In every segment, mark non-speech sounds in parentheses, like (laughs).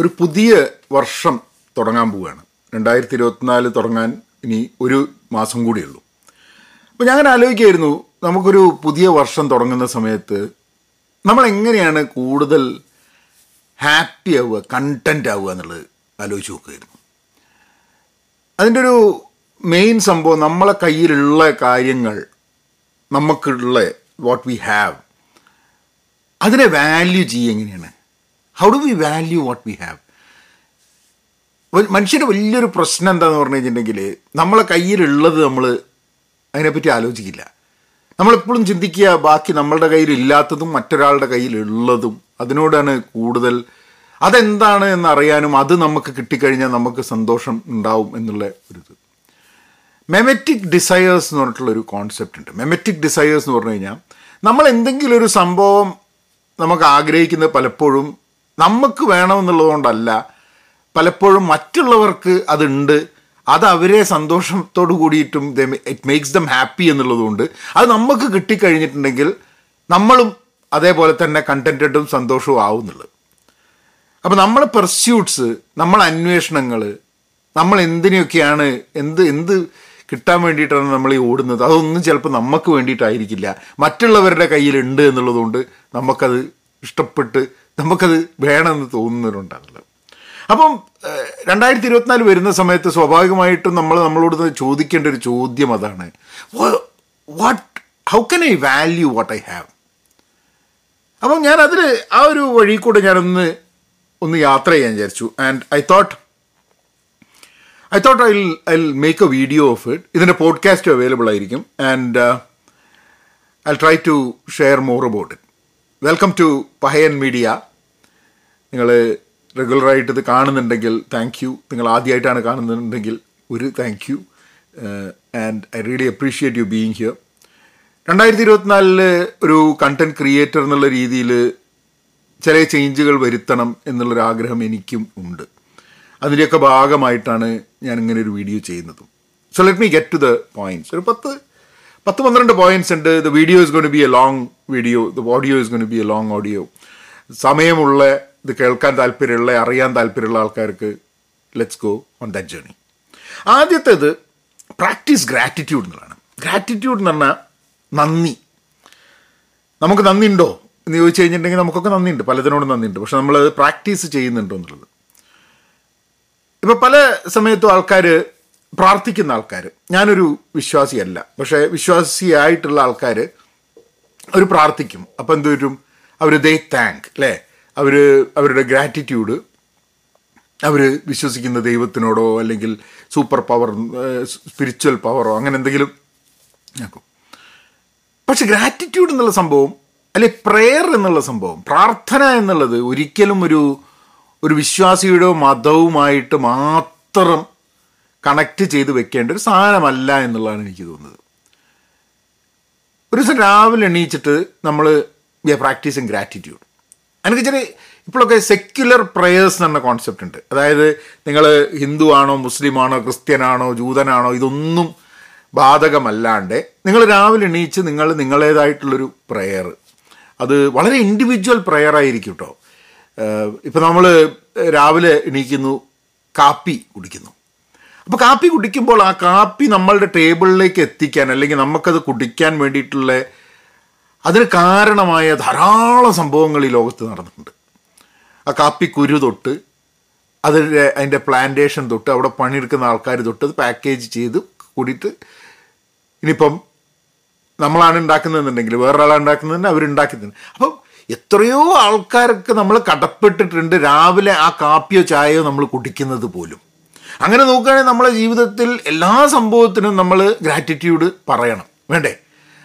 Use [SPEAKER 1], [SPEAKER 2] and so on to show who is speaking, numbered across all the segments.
[SPEAKER 1] ഒരു പുതിയ വർഷം തുടങ്ങാൻ പോവുകയാണ്. രണ്ടായിരത്തി ഇരുപത്തിനാല് തുടങ്ങാൻ ഇനി ഒരു മാസം കൂടിയുള്ളൂ. അപ്പോൾ ഞാൻ അങ്ങനെ ആലോചിക്കായിരുന്നു നമുക്കൊരു പുതിയ വർഷം തുടങ്ങുന്ന സമയത്ത് നമ്മൾ എങ്ങനെയാണ് കൂടുതൽ ഹാപ്പി ആവുക കണ്ടന്റ് ആവുക എന്നുള്ളത് ആലോചിച്ച് നോക്കുകയായിരുന്നു. അതിന്റെ ഒരു മെയിൻ സംഭവം നമ്മളെ കയ്യിലുള്ള കാര്യങ്ങൾ നമുക്കുള്ള വാട്ട് വി ഹാവ് അതിനെ വാല്യൂ ചെയ്യുക എങ്ങനെയാണ്? How do we value what we have മനുഷ്യന്റെ വലിയൊരു പ്രശ്നം എന്താന്ന് പറഞ്ഞു കഴിഞ്ഞിട്ടുണ്ടെങ്കിൽ നമ്മളെ കയ്യിലുള്ളത് നമ്മൾ അതിനെപ്പറ്റി ആലോചിക്കില്ല. നമ്മളെപ്പോഴും ചിന്തിക്കുക ബാക്കി നമ്മളുടെ കയ്യിൽ ഇല്ലാത്തതും മറ്റൊരാളുടെ കയ്യിലുള്ളതും അതിനോടാണ് കൂടുതൽ അതെന്താണ് എന്നറിയാനും അത് നമുക്ക് കിട്ടിക്കഴിഞ്ഞാൽ നമുക്ക് സന്തോഷം ഉണ്ടാവും എന്നുള്ള ഒരു ഇത്. മെമറ്റിക് ഡിസയേഴ്സ് എന്ന് പറഞ്ഞിട്ടുള്ളൊരു കോൺസെപ്റ്റ് ഉണ്ട്. മെമറ്റിക് ഡിസയേഴ്സ് എന്ന് പറഞ്ഞു കഴിഞ്ഞാൽ നമ്മൾ എന്തെങ്കിലും ഒരു സംഭവം നമുക്ക് ആഗ്രഹിക്കുന്നത് പലപ്പോഴും നമുക്ക് വേണമെന്നുള്ളതുകൊണ്ടല്ല പലപ്പോഴും മറ്റുള്ളവർക്ക് അതുണ്ട്. അത് അവരെ സന്തോഷത്തോടു കൂടിയിട്ടും ഇറ്റ് മേക്സ് ദം ഹാപ്പി എന്നുള്ളതുകൊണ്ട്. അത് നമുക്ക് കിട്ടിക്കഴിഞ്ഞിട്ടുണ്ടെങ്കിൽ നമ്മളും അതേപോലെ തന്നെ കണ്ടന്റഡും സന്തോഷവും ആവുന്നുള്ളത് അപ്പോൾ നമ്മൾ പെർസ്യൂട്ട്സ് നമ്മൾ അന്വേഷണങ്ങൾ നമ്മൾ എന്തിനൊക്കെയാണ് എന്ത് എന്ത് കിട്ടാൻ വേണ്ടിയിട്ടാണ് നമ്മൾ ഈ ഓടുന്നത്? അതൊന്നും ചിലപ്പോൾ നമുക്ക് വേണ്ടിയിട്ടായിരിക്കില്ല. മറ്റുള്ളവരുടെ കയ്യിലുണ്ട് എന്നുള്ളതുകൊണ്ട് നമുക്കത് ഇഷ്ടപ്പെട്ട് നമുക്കത് വേണമെന്ന് തോന്നുന്നവരുണ്ടാകുന്നത് അപ്പം രണ്ടായിരത്തി ഇരുപത്തിനാല് വരുന്ന സമയത്ത് സ്വാഭാവികമായിട്ടും നമ്മൾ നമ്മളോട് ചോദിക്കേണ്ട ഒരു ചോദ്യം അതാണ്. What how can I value what I have അപ്പം ഞാൻ അതിൽ ആ ഒരു വഴി കൂടെ ഞാനൊന്ന് ഒന്ന് യാത്ര ചെയ്യാൻ വിചാരിച്ചു. And I thought I thought I I make a video of it ഇതിന്റെ പോഡ്കാസ്റ്റ് അവൈലബിൾ ആയിരിക്കും. And I try to share more about it welcome to Pahayan media നിങ്ങൾ റെഗുലറായിട്ട് ഇത് കാണുന്നുണ്ടെങ്കിൽ താങ്ക് യു നിങ്ങൾ ആദ്യമായിട്ടാണ് കാണുന്നുണ്ടെങ്കിൽ ഒരു thank you and I really appreciate you being here രണ്ടായിരത്തി ഇരുപത്തിനാലിൽ ഒരു കണ്ടന്റ് ക്രിയേറ്റർ എന്നുള്ള രീതിയിൽ ചില ചേഞ്ചുകൾ വരുത്തണം എന്നുള്ളൊരു ആഗ്രഹം എനിക്കും ഉണ്ട്. അതിന്റെയൊക്കെ ഭാഗമായിട്ടാണ് ഞാൻ ഇങ്ങനെ ഒരു വീഡിയോ ചെയ്യുന്നതും. So let me get to the points ഒരു പത്ത് പത്ത് പന്ത്രണ്ട് പോയിന്റ്സ് ഉണ്ട്. The video is gonna be a long video the audio is gonna be a long audio സമയമുള്ള ഇത് കേൾക്കാൻ താല്പര്യമുള്ള അറിയാൻ താല്പര്യമുള്ള ആൾക്കാർക്ക് let's go on the journey ആദ്യത്തേത് പ്രാക്ടീസ് ഗ്രാറ്റിറ്റ്യൂഡ് എന്നുള്ളതാണ്. ഗ്രാറ്റിറ്റ്യൂഡ് എന്ന് പറഞ്ഞാൽ നന്ദി. നമുക്ക് നന്ദി ഉണ്ടോ എന്ന് ചോദിച്ചു കഴിഞ്ഞിട്ടുണ്ടെങ്കിൽ നമുക്കൊക്കെ നന്ദിയുണ്ട്. പലതിനോടും നന്ദിയുണ്ട്. പക്ഷെ നമ്മൾ പ്രാക്ടീസ് ചെയ്യുന്നുണ്ടോ എന്നുള്ളത്. ഇപ്പോൾ പല സമയത്തും ആൾക്കാർ പ്രാർത്ഥിക്കുന്ന ആൾക്കാർ ഞാനൊരു വിശ്വാസിയല്ല. പക്ഷേ വിശ്വാസിയായിട്ടുള്ള ആൾക്കാർ അവർ പ്രാർത്ഥിക്കും. അപ്പോൾ എന്ത് വരും? അവർ ദേ താങ്ക് അല്ലേ അവർ അവരുടെ ഗ്രാറ്റിറ്റ്യൂഡ് അവർ വിശ്വസിക്കുന്ന ദൈവത്തിനോടോ അല്ലെങ്കിൽ സൂപ്പർ പവർ സ്പിരിച്വൽ പവറോ അങ്ങനെ എന്തെങ്കിലും ആക്കും. പക്ഷെ ഗ്രാറ്റിറ്റ്യൂഡ് എന്നുള്ള സംഭവം അല്ലെ പ്രെയർ എന്നുള്ള സംഭവം പ്രാർത്ഥന എന്നുള്ളത് ഒരിക്കലും ഒരു ഒരു വിശ്വാസിയുടെ മതവുമായിട്ട് മാത്രം കണക്ട് ചെയ്ത് വെക്കേണ്ട ഒരു സാധനമല്ല എന്നുള്ളതാണ് എനിക്ക് തോന്നുന്നത്. ഒരു ദിവസം രാവിലെ എണീച്ചിട്ട് നമ്മൾ വി ആർ പ്രാക്ടീസിങ് ഗ്രാറ്റിറ്റ്യൂഡ് എനിക്ക് ചെറിയ ഇപ്പോഴൊക്കെ സെക്യുലർ പ്രേയേഴ്സ് എന്ന കോൺസെപ്റ്റ് ഉണ്ട്. അതായത് നിങ്ങൾ ഹിന്ദു ആണോ മുസ്ലിം ആണോ ക്രിസ്ത്യനാണോ ജൂതനാണോ ഇതൊന്നും ബാധകമല്ലാണ്ട് നിങ്ങൾ രാവിലെ എണീച്ച് നിങ്ങൾ നിങ്ങളേതായിട്ടുള്ളൊരു പ്രെയർ അത് വളരെ ഇൻഡിവിജ്വൽ പ്രെയർ ആയിരിക്കും കേട്ടോ ഇപ്പം നമ്മൾ രാവിലെ എണീക്കുന്നു കാപ്പി കുടിക്കുന്നു. അപ്പോൾ കാപ്പി കുടിക്കുമ്പോൾ ആ കാപ്പി നമ്മളുടെ ടേബിളിലേക്ക് എത്തിക്കാൻ അല്ലെങ്കിൽ നമുക്കത് കുടിക്കാൻ വേണ്ടിയിട്ടുള്ള അതിന് കാരണമായ ധാരാളം സംഭവങ്ങൾ ഈ ലോകത്ത് നടന്നിട്ടുണ്ട്. ആ കാപ്പി കുരു തൊട്ട് അതിന്റെ അതിന്റെ പ്ലാന്റേഷൻ തൊട്ട് അവിടെ പണിയെടുക്കുന്ന ആൾക്കാർ തൊട്ട് അത് പാക്കേജ് ചെയ്ത് കൂടിയിട്ട് ഇനിയിപ്പം നമ്മളാണ് ഉണ്ടാക്കുന്നതെന്നുണ്ടെങ്കിൽ വേറൊരാളാണ് ഉണ്ടാക്കുന്നതെന്ന് അവരുണ്ടാക്കുന്നത് അപ്പം എത്രയോ ആൾക്കാർക്ക് നമ്മൾ കടപ്പെട്ടിട്ടുണ്ട് രാവിലെ ആ കാപ്പിയോ ചായയോ നമ്മൾ കുടിക്കുന്നത് പോലും. അങ്ങനെ നോക്കുകയാണെങ്കിൽ നമ്മളെ ജീവിതത്തിൽ എല്ലാ സംഭവത്തിനും നമ്മൾ ഗ്രാറ്റിറ്റ്യൂഡ് പറയണം. വേണ്ടേ?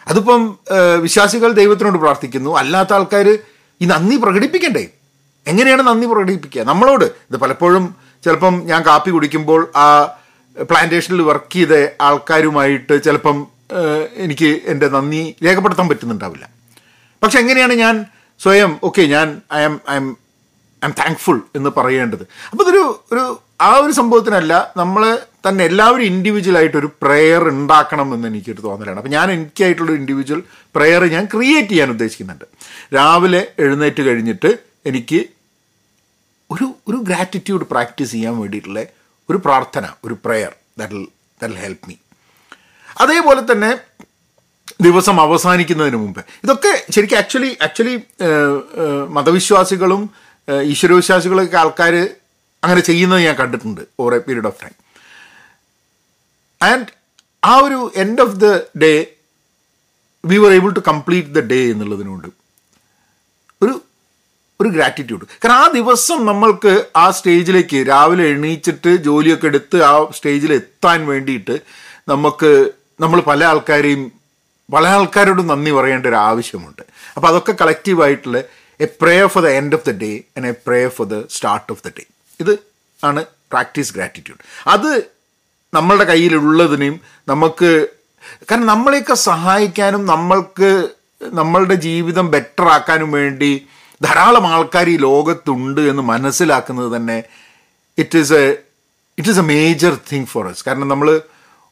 [SPEAKER 1] അതിപ്പം വിശ്വാസികൾ ദൈവത്തിനോട് പ്രാർത്ഥിക്കുന്നു. അല്ലാത്ത ആൾക്കാർ ഈ നന്ദി പ്രകടിപ്പിക്കണ്ടേ? എങ്ങനെയാണ് നന്ദി പ്രകടിപ്പിക്കുക? നമ്മളോട്. ഇത് പലപ്പോഴും ചിലപ്പം ഞാൻ കാപ്പി കുടിക്കുമ്പോൾ ആ പ്ലാന്റേഷനിൽ വർക്ക് ചെയ്ത ആൾക്കാരുമായിട്ട് ചിലപ്പം എനിക്ക് എന്റെ നന്ദി രേഖപ്പെടുത്താൻ പറ്റുന്നുണ്ടാവില്ല. പക്ഷെ എങ്ങനെയാണ് ഞാൻ സ്വയം ഓക്കെ ഞാൻ I M I M I M thankful എന്ന് പറയേണ്ടത്? അപ്പോൾ ഇതൊരു ഒരു ആ ഒരു സംഭവത്തിനല്ല നമ്മൾ തന്നെ എല്ലാവരും ഇൻഡിവിജ്വലായിട്ട് ഒരു പ്രെയർ ഉണ്ടാക്കണം എന്ന് എനിക്കൊരു തോന്നലാണ്. അപ്പോൾ ഞാൻ എനിക്കായിട്ടുള്ള ഇൻഡിവിജ്വൽ പ്രെയർ ഞാൻ ക്രിയേറ്റ് ചെയ്യാൻ ഉദ്ദേശിക്കുന്നുണ്ട്. രാവിലെ എഴുന്നേറ്റ് കഴിഞ്ഞിട്ട് എനിക്ക് ഒരു ഒരു ഗ്രാറ്റിറ്റ്യൂഡ് പ്രാക്ടീസ് ചെയ്യാൻ വേണ്ടിയിട്ടുള്ള ഒരു പ്രാർത്ഥന ഒരു prayer that that help me അതേപോലെ തന്നെ ദിവസം അവസാനിക്കുന്നതിന് മുമ്പ്. ഇതൊക്കെ ശരിക്കും ആക്ച്വലി ആക്ച്വലി മതവിശ്വാസികളും ഈശ്വരവിശ്വാസികളൊക്കെ ആൾക്കാർ അങ്ങനെ ചെയ്യുന്നത് ഞാൻ കണ്ടിട്ടുണ്ട് over a period of time and ആ ഒരു end of the day we were able to complete the day എന്നുള്ളതിനോട് ഒരു ഒരു ഗ്രാറ്റിറ്റ്യൂഡ് കാരണം ആ ദിവസം നമ്മൾക്ക് ആ സ്റ്റേജിലേക്ക് രാവിലെ എണീച്ചിട്ട് ജോലിയൊക്കെ എടുത്ത് ആ സ്റ്റേജിൽ എത്താൻ വേണ്ടിയിട്ട് നമുക്ക് നമ്മൾ പല ആൾക്കാരെയും പല ആൾക്കാരോടും നന്ദി പറയേണ്ട ഒരു ആവശ്യമുണ്ട്. അപ്പോൾ അതൊക്കെ കളക്റ്റീവായിട്ടുള്ള a prayer for the end of the day and a prayer for the start of the day ഇത് ആണ് പ്രാക്ടീസ് ഗ്രാറ്റിറ്റ്യൂഡ്. അത് നമ്മളുടെ കയ്യിലുള്ളതിനെയും നമുക്ക് കാരണം നമ്മളെയൊക്കെ സഹായിക്കാനും നമ്മൾക്ക് നമ്മളുടെ ജീവിതം ബെറ്റർ ആക്കാനും വേണ്ടി ധാരാളം ആൾക്കാർ ഈ ലോകത്തുണ്ട് എന്ന് മനസ്സിലാക്കുന്നത് തന്നെ it is a it is a major thing for us കാരണം നമ്മൾ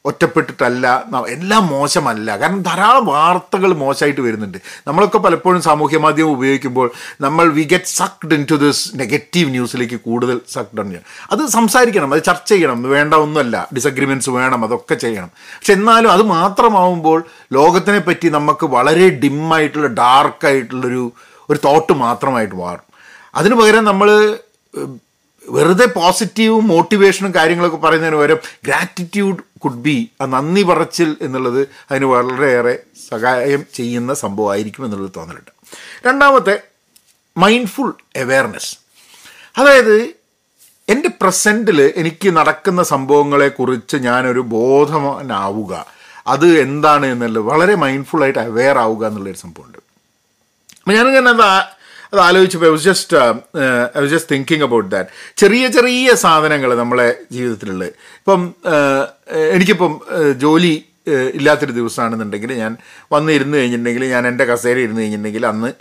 [SPEAKER 1] ഒറ്റപ്പെട്ടിട്ടല്ല എല്ലാം മോശമല്ല. കാരണം ധാരാളം വാർത്തകൾ മോശമായിട്ട് വരുന്നുണ്ട്. നമ്മളൊക്കെ പലപ്പോഴും സാമൂഹ്യ മാധ്യമം ഉപയോഗിക്കുമ്പോൾ നമ്മൾ we get sucked in to this negative ന്യൂസിലേക്ക് കൂടുതൽ സക്ഡ് ആണ് അത് സംസാരിക്കണം അത് ചർച്ച ചെയ്യണം. വേണ്ട ഒന്നുമല്ല. ഡിസഗ്രിമെന്റ്സ് വേണം അതൊക്കെ ചെയ്യണം. പക്ഷെ എന്നാലും അത് മാത്രമാവുമ്പോൾ ലോകത്തിനെ പറ്റി നമുക്ക് വളരെ ഡിമ്മായിട്ടുള്ള ഡാർക്കായിട്ടുള്ളൊരു ഒരു തോട്ട് മാത്രമായിട്ട് മാറും. അതിനു പകരം നമ്മൾ വെറുതെ പോസിറ്റീവും മോട്ടിവേഷനും കാര്യങ്ങളൊക്കെ പറയുന്നതിന് പകരം ഗ്രാറ്റിറ്റ്യൂഡ് കുഡ് ബി ആ നന്ദി പറച്ചിൽ എന്നുള്ളത് അതിന് വളരെയേറെ സഹായം ചെയ്യുന്ന സംഭവമായിരിക്കും എന്നുള്ളത് തോന്നലുണ്ട്. രണ്ടാമത്തെ മൈൻഡ്ഫുൾ അവെയർനെസ് അതായത് എന്റെ പ്രസന്റിൽ എനിക്ക് നടക്കുന്ന സംഭവങ്ങളെക്കുറിച്ച് ഞാനൊരു ബോധവാനാവുക. അത് എന്താണ് എന്നുള്ളത് വളരെ മൈൻഡ്ഫുള്ളായിട്ട് അവെയർ ആവുക എന്നുള്ളൊരു സംഭവമുണ്ട്. അപ്പം ഞാനിങ്ങനെ ആ- അത് ആലോചിച്ചപ്പോൾ I was just I was just thinking about that ചെറിയ ചെറിയ സാധനങ്ങൾ നമ്മളെ ജീവിതത്തിലുള്ളത് ഇപ്പം ഏഹ്, എനിക്കിപ്പം ഏഹ്, ജോലി ഏഹ്, ഇല്ലാത്തൊരു ദിവസമാണെന്നുണ്ടെങ്കിൽ ഞാൻ വന്ന് ഇരുന്ന് കഴിഞ്ഞിട്ടുണ്ടെങ്കിൽ ഞാൻ എന്റെ കസേര ഇരുന്ന് കഴിഞ്ഞിട്ടുണ്ടെങ്കിൽ അന്ന്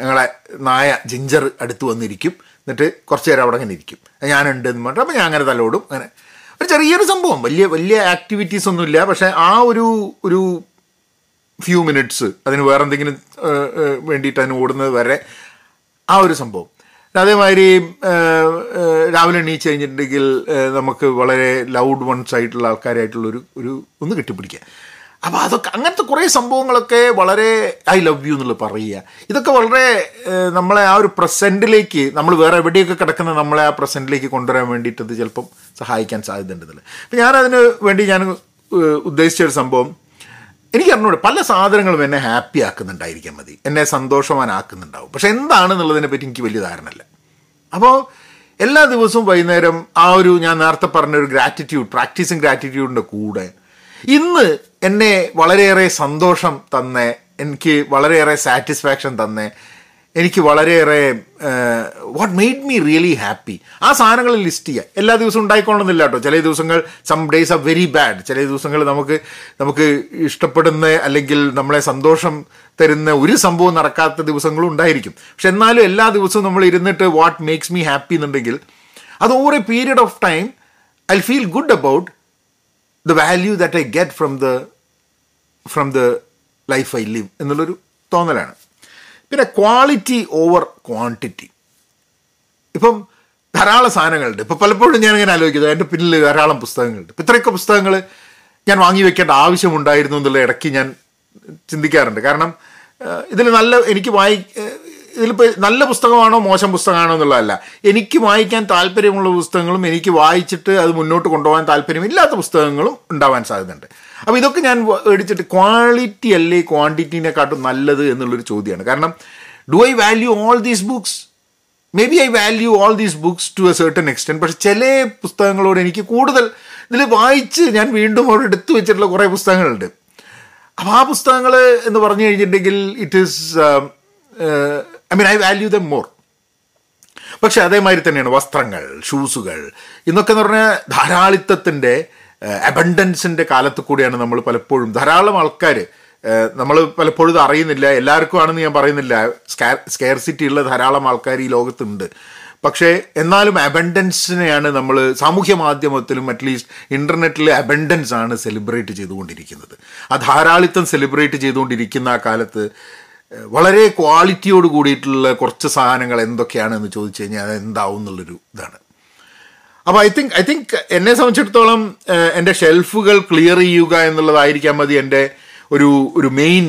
[SPEAKER 1] ഞങ്ങളെ നായ ജിഞ്ചർ അടുത്ത് വന്നിരിക്കും. എന്നിട്ട് കുറച്ച് നേരം അവിടെ അങ്ങനെ ഇരിക്കും. ഞാനുണ്ട് എന്ന് പറഞ്ഞിട്ട് അപ്പം ഞാൻ അങ്ങനെ തലോടും. അങ്ങനെ ഒരു ചെറിയൊരു സംഭവം. വലിയ വലിയ ആക്ടിവിറ്റീസ് ഒന്നുമില്ല. പക്ഷേ ആ ഒരു ഒരു ഫ്യൂ മിനിറ്റ്സ് അതിന് വേറെ എന്തെങ്കിലും ഏഹ്, ഏഹ്, വേണ്ടിയിട്ട് അതിന് ഓടുന്നത് വരെ ആ ഒരു സംഭവം. അതേമാതിരി രാവിലെ എണീച്ച് കഴിഞ്ഞിട്ടുണ്ടെങ്കിൽ നമുക്ക് വളരെ ലൗഡ് വൺസ് ആയിട്ടുള്ള ആൾക്കാരായിട്ടുള്ള ഒരു ഒന്ന് കെട്ടിപ്പിടിക്കുക. അപ്പോൾ അതൊക്കെ അങ്ങനത്തെ കുറേ സംഭവങ്ങളൊക്കെ വളരെ ഐ ലവ് യു എന്നുള്ളത് പറയുക. ഇതൊക്കെ വളരെ നമ്മളെ ആ ഒരു പ്രസന്റിലേക്ക് നമ്മൾ വേറെ എവിടെയൊക്കെ കിടക്കുന്ന നമ്മളെ ആ പ്രസന്റിലേക്ക് കൊണ്ടുവരാൻ വേണ്ടിയിട്ട് അത് ചിലപ്പം സഹായിക്കാൻ സാധ്യതയുണ്ടെന്നുള്ളത്. അപ്പം ഞാനതിന് വേണ്ടി ഞാൻ ഉദ്ദേശിച്ച ഒരു സംഭവം എനിക്ക് അറിഞ്ഞൂടെ പല സാധനങ്ങളും എന്നെ ഹാപ്പി ആക്കുന്നുണ്ടായിരിക്കാൻ മതി. എന്നെ സന്തോഷവാനാക്കുന്നുണ്ടാവും. പക്ഷെ എന്താണെന്നുള്ളതിനെ പറ്റി എനിക്ക് വലിയ ധാരണയില്ല. അപ്പോൾ എല്ലാ ദിവസവും വൈകുന്നേരം ആ ഒരു ഞാൻ നേരത്തെ പറഞ്ഞ ഒരു ഗ്രാറ്റിറ്റ്യൂഡ് പ്രാക്ടീസും ഗ്രാറ്റിറ്റ്യൂഡിന്റെ കൂടെ ഇന്ന് എന്നെ വളരെയേറെ സന്തോഷം തന്നെ എനിക്ക് വളരെയേറെ സാറ്റിസ്ഫാക്ഷൻ തന്നെ എനിക്ക് വളരെയേറെ what made me really happy ആ സാധനങ്ങൾ ലിസ്റ്റ് ചെയ്യുക എല്ലാ ദിവസവും ഉണ്ടായിക്കൊള്ളുന്നില്ല കേട്ടോ. ചില ദിവസങ്ങൾ some days are very bad ചില ദിവസങ്ങൾ നമുക്ക് നമുക്ക് ഇഷ്ടപ്പെടുന്ന അല്ലെങ്കിൽ നമ്മളെ സന്തോഷം തരുന്ന ഒരു സംഭവം നടക്കാത്ത ദിവസങ്ങളും ഉണ്ടായിരിക്കും. പക്ഷെ എന്നാലും എല്ലാ ദിവസവും നമ്മൾ ഇരുന്നിട്ട് വാട്ട് മേക്സ് മീ ഹാപ്പി എന്നുണ്ടെങ്കിൽ അത് over a period of time I feel good about the value that I get from the from the life I live എന്നുള്ളൊരു തോന്നലാണ്. പിന്നെ ക്വാളിറ്റി ഓവർ ക്വാണ്ടിറ്റി ഇപ്പം ധാരാളം സാധനങ്ങളുണ്ട്. ഇപ്പം പലപ്പോഴും ഞാൻ ഇങ്ങനെ ആലോചിക്കുന്നത്. എന്റെ പിന്നിൽ ധാരാളം പുസ്തകങ്ങളുണ്ട്. ഇപ്പം ഇത്രയൊക്കെ പുസ്തകങ്ങൾ ഞാൻ വാങ്ങി വെക്കേണ്ട ആവശ്യമുണ്ടായിരുന്നു എന്നുള്ള ഇടയ്ക്ക് ഞാൻ ചിന്തിക്കാറുണ്ട്. കാരണം ഇതിൽ നല്ല എനിക്ക് വായി ഇതിലിപ്പോൾ നല്ല പുസ്തകമാണോ മോശം പുസ്തകമാണോ എന്നുള്ളതല്ല. എനിക്ക് വായിക്കാൻ താല്പര്യമുള്ള പുസ്തകങ്ങളും എനിക്ക് വായിച്ചിട്ട് അത് മുന്നോട്ട് കൊണ്ടുപോകാൻ താല്പര്യമില്ലാത്ത പുസ്തകങ്ങളും ഉണ്ടാവാൻ സാധ്യതയുണ്ട്. അപ്പോൾ ഇതൊക്കെ ഞാൻ മേടിച്ചിട്ട് ക്വാളിറ്റി അല്ലേ ക്വാണ്ടിറ്റീനെക്കാട്ടും നല്ലത് എന്നുള്ളൊരു ചോദ്യമാണ് കാരണം do I value all these books maybe I value all these books to a certain extent പക്ഷെ ചില പുസ്തകങ്ങളോട് എനിക്ക് കൂടുതൽ ഇതിൽ വായിച്ച് ഞാൻ വീണ്ടും അവിടെ എടുത്തു വെച്ചിട്ടുള്ള കുറേ പുസ്തകങ്ങളുണ്ട്. അപ്പോൾ ആ പുസ്തകങ്ങൾ എന്ന് പറഞ്ഞു കഴിഞ്ഞിട്ടുണ്ടെങ്കിൽ it is I mean I value them more പക്ഷെ അതേമാതിരി തന്നെയാണ് വസ്ത്രങ്ങൾ ഷൂസുകൾ ഇന്നൊക്കെ എന്ന് പറഞ്ഞാൽ ധാരാളിത്തത്തിന്റെ അബണ്ടൻസിന്റെ കാലത്ത് കൂടിയാണ് നമ്മൾ പലപ്പോഴും ധാരാളം ആൾക്കാർ നമ്മൾ പലപ്പോഴും അറിയുന്നില്ല. എല്ലാവർക്കും ആണെന്ന് ഞാൻ പറയുന്നില്ല. സ്കെയർസിറ്റി ഉള്ള ധാരാളം ആൾക്കാർ ഈ ലോകത്തുണ്ട്. പക്ഷേ എന്നാലും അബണ്ടൻസിനെയാണ് നമ്മൾ സാമൂഹ്യ മാധ്യമത്തിലും അറ്റ്ലീസ്റ്റ് ഇന്റർനെറ്റിൽ അബണ്ടൻസ് ആണ് സെലിബ്രേറ്റ് ചെയ്തുകൊണ്ടിരിക്കുന്നത്. ആ ധാരാളിത്തം സെലിബ്രേറ്റ് ചെയ്തുകൊണ്ടിരിക്കുന്ന ആ കാലത്ത് വളരെ ക്വാളിറ്റിയോട് കൂടിയിട്ടുള്ള കുറച്ച് സാധനങ്ങൾ എന്തൊക്കെയാണെന്ന് ചോദിച്ചു കഴിഞ്ഞാൽ അത് എന്താവും എന്നുള്ളൊരു ഇതാണ്. അപ്പോൾ ഐ തിങ്ക് ഐ തിങ്ക് എന്നെ സംബന്ധിച്ചിടത്തോളം എന്റെ ഷെൽഫുകൾ ക്ലിയർ ചെയ്യുക എന്നുള്ളതായിരിക്കാം മതി എന്റെ ഒരു ഒരു മെയിൻ